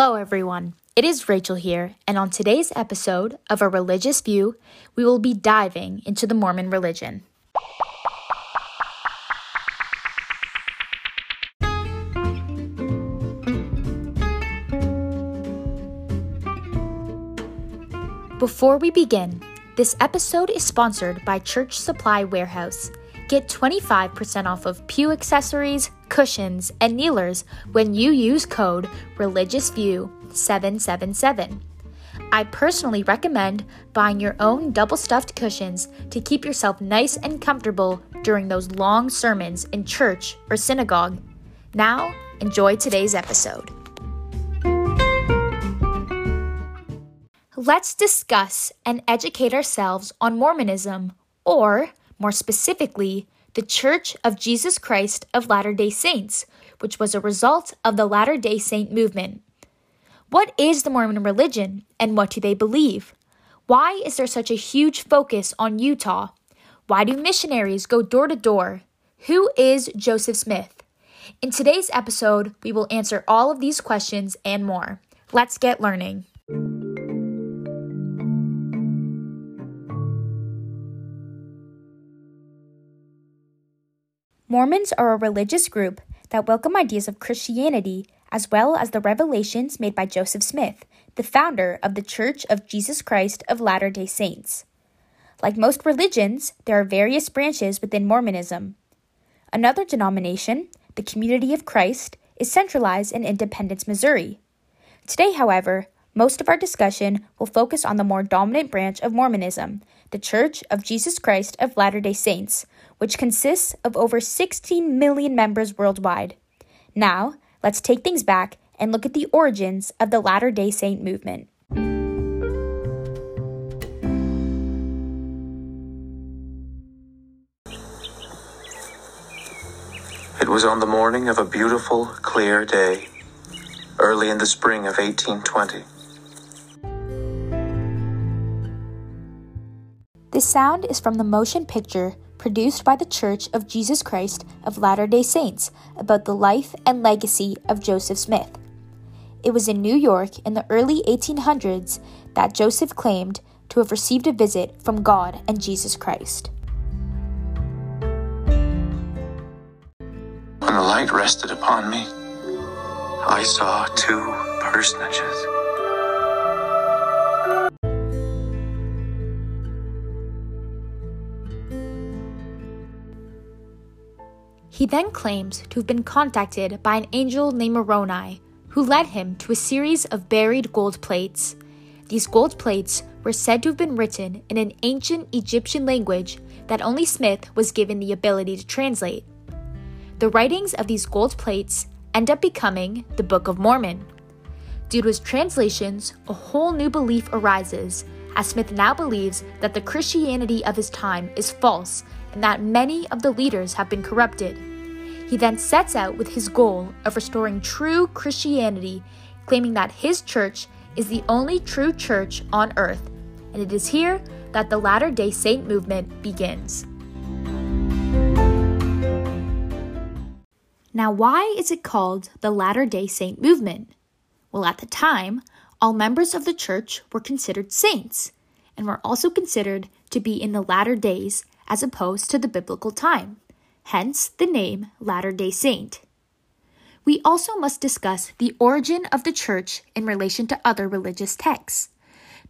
Hello, everyone. It is Rachel here, and on today's episode of A Religious View, we will be diving into the Mormon religion. Before we begin, this episode is sponsored by Church Supply Warehouse. Get 25% off of pew accessories, cushions, and kneelers when you use code ReligiousView777. I personally recommend buying your own double stuffed cushions to keep yourself nice and comfortable during those long sermons in church or synagogue. Now, enjoy today's episode. Let's discuss and educate ourselves on Mormonism, or, more specifically, the Church of Jesus Christ of Latter day Saints, which was a result of the Latter day Saint movement. What is the Mormon religion, and what do they believe? Why is there such a huge focus on Utah? Why do missionaries go door to door? Who is Joseph Smith? In today's episode, we will answer all of these questions and more. Let's get learning. Mormons are a religious group that welcome ideas of Christianity as well as the revelations made by Joseph Smith, the founder of the Church of Jesus Christ of Latter day Saints. Like most religions, there are various branches within Mormonism. Another denomination, the Community of Christ, is centralized in Independence, Missouri. Today, however, most of our discussion will focus on the more dominant branch of Mormonism, the Church of Jesus Christ of Latter day Saints, which consists of over 16 million members worldwide. Now, let's take things back and look at the origins of the Latter day Saint movement. It was on the morning of a beautiful, clear day, early in the spring of 1820. This sound is from the motion picture produced by the Church of Jesus Christ of Latter day Saints about the life and legacy of Joseph Smith. It was in New York in the early 1800s that Joseph claimed to have received a visit from God and Jesus Christ. When the light rested upon me, I saw two personages. He then claims to have been contacted by an angel named Moroni, who led him to a series of buried gold plates. These gold plates were said to have been written in an ancient Egyptian language that only Smith was given the ability to translate. The writings of these gold plates end up becoming the Book of Mormon. Due to his translations, a whole new belief arises, as Smith now believes that the Christianity of his time is false and that many of the leaders have been corrupted. He then sets out with his goal of restoring true Christianity, claiming that his church is the only true church on earth, and it is here that the Latter day Saint movement begins. Now, why is it called the Latter day Saint movement? Well, at the time, all members of the church were considered saints and were also considered to be in the latter days as opposed to the biblical time, hence the name Latter day Saint. We also must discuss the origin of the church in relation to other religious texts.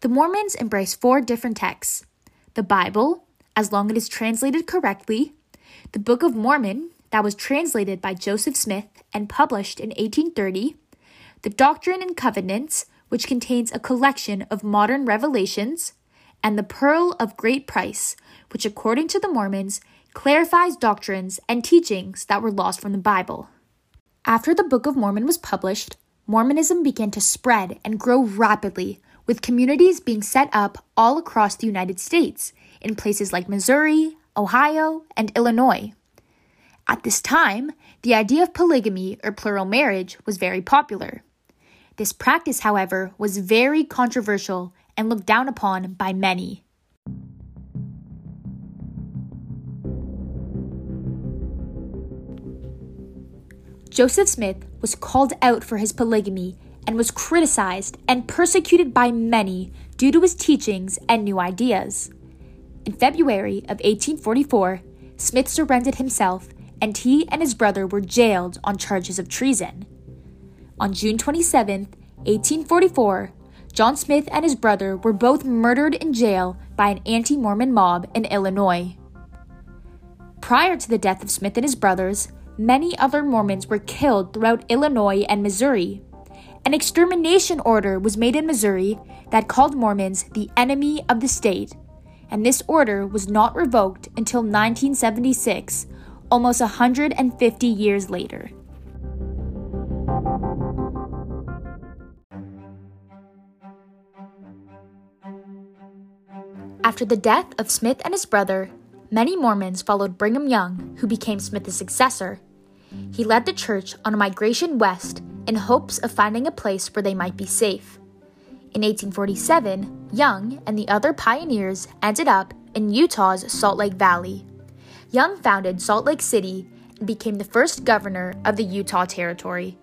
The Mormons embrace four different texts the Bible, as long as it is translated correctly, the Book of Mormon, that was translated by Joseph Smith and published in 1830, the Doctrine and Covenants, which contains a collection of modern revelations, and the Pearl of Great Price, which, according to the Mormons, clarifies doctrines and teachings that were lost from the Bible. After the Book of Mormon was published, Mormonism began to spread and grow rapidly, with communities being set up all across the United States, in places like Missouri, Ohio, and Illinois. At this time, the idea of polygamy or plural marriage was very popular. This practice, however, was very controversial and looked down upon by many. Joseph Smith was called out for his polygamy and was criticized and persecuted by many due to his teachings and new ideas. In February of 1844, Smith surrendered himself and he and his brother were jailed on charges of treason. On June 27, 1844, John Smith and his brother were both murdered in jail by an anti Mormon mob in Illinois. Prior to the death of Smith and his brothers, many other Mormons were killed throughout Illinois and Missouri. An extermination order was made in Missouri that called Mormons the enemy of the state, and this order was not revoked until 1976, almost 150 years later. After the death of Smith and his brother, many Mormons followed Brigham Young, who became Smith's successor. He led the church on a migration west in hopes of finding a place where they might be safe. In 1847, Young and the other pioneers ended up in Utah's Salt Lake Valley. Young founded Salt Lake City and became the first governor of the Utah Territory.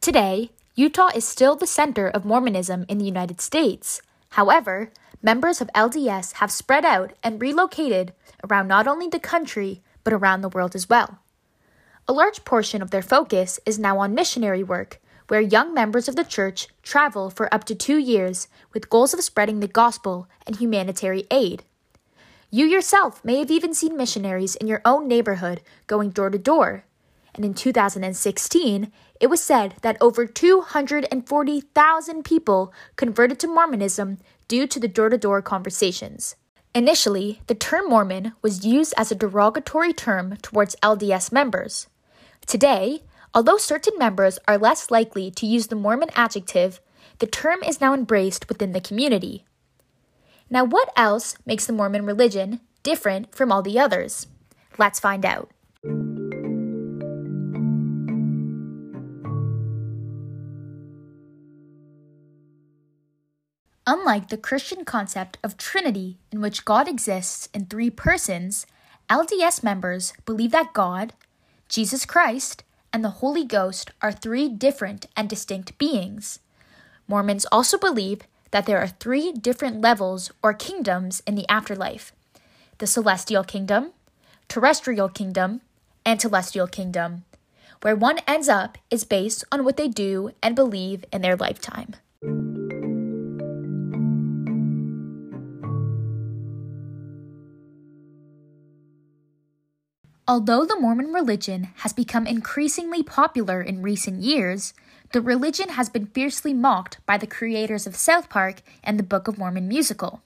Today, Utah is still the center of Mormonism in the United States. However, members of LDS have spread out and relocated around not only the country, but around the world as well. A large portion of their focus is now on missionary work, where young members of the church travel for up to two years with goals of spreading the gospel and humanitarian aid. You yourself may have even seen missionaries in your own neighborhood going door to door. And in 2016, it was said that over 240,000 people converted to Mormonism due to the door to door conversations. Initially, the term Mormon was used as a derogatory term towards LDS members. Today, although certain members are less likely to use the Mormon adjective, the term is now embraced within the community. Now, what else makes the Mormon religion different from all the others? Let's find out. Unlike the Christian concept of Trinity, in which God exists in three persons, LDS members believe that God, Jesus Christ, and the Holy Ghost are three different and distinct beings. Mormons also believe that there are three different levels or kingdoms in the afterlife the celestial kingdom, terrestrial kingdom, and telestial kingdom. Where one ends up is based on what they do and believe in their lifetime. Although the Mormon religion has become increasingly popular in recent years, the religion has been fiercely mocked by the creators of South Park and the Book of Mormon musical.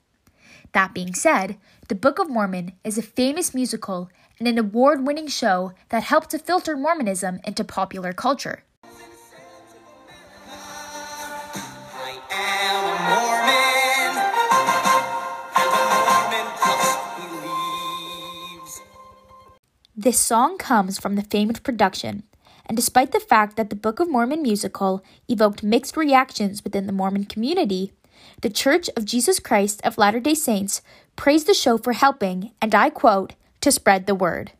That being said, the Book of Mormon is a famous musical and an award winning show that helped to filter Mormonism into popular culture. This song comes from the famed production, and despite the fact that the Book of Mormon musical evoked mixed reactions within the Mormon community, the Church of Jesus Christ of Latter day Saints praised the show for helping, and I quote, to spread the word.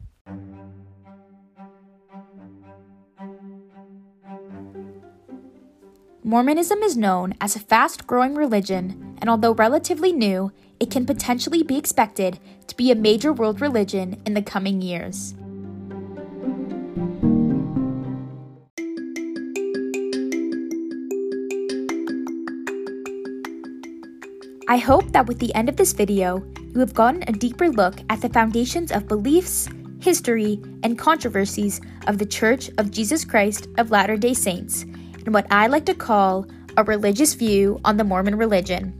Mormonism is known as a fast growing religion, and although relatively new, it can potentially be expected to be a major world religion in the coming years. I hope that with the end of this video, you have gotten a deeper look at the foundations of beliefs, history, and controversies of the Church of Jesus Christ of Latter day Saints, and what I like to call a religious view on the Mormon religion.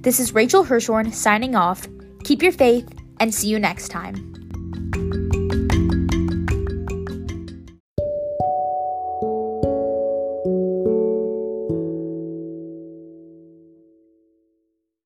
This is Rachel Hirschhorn signing off. Keep your faith and see you next time.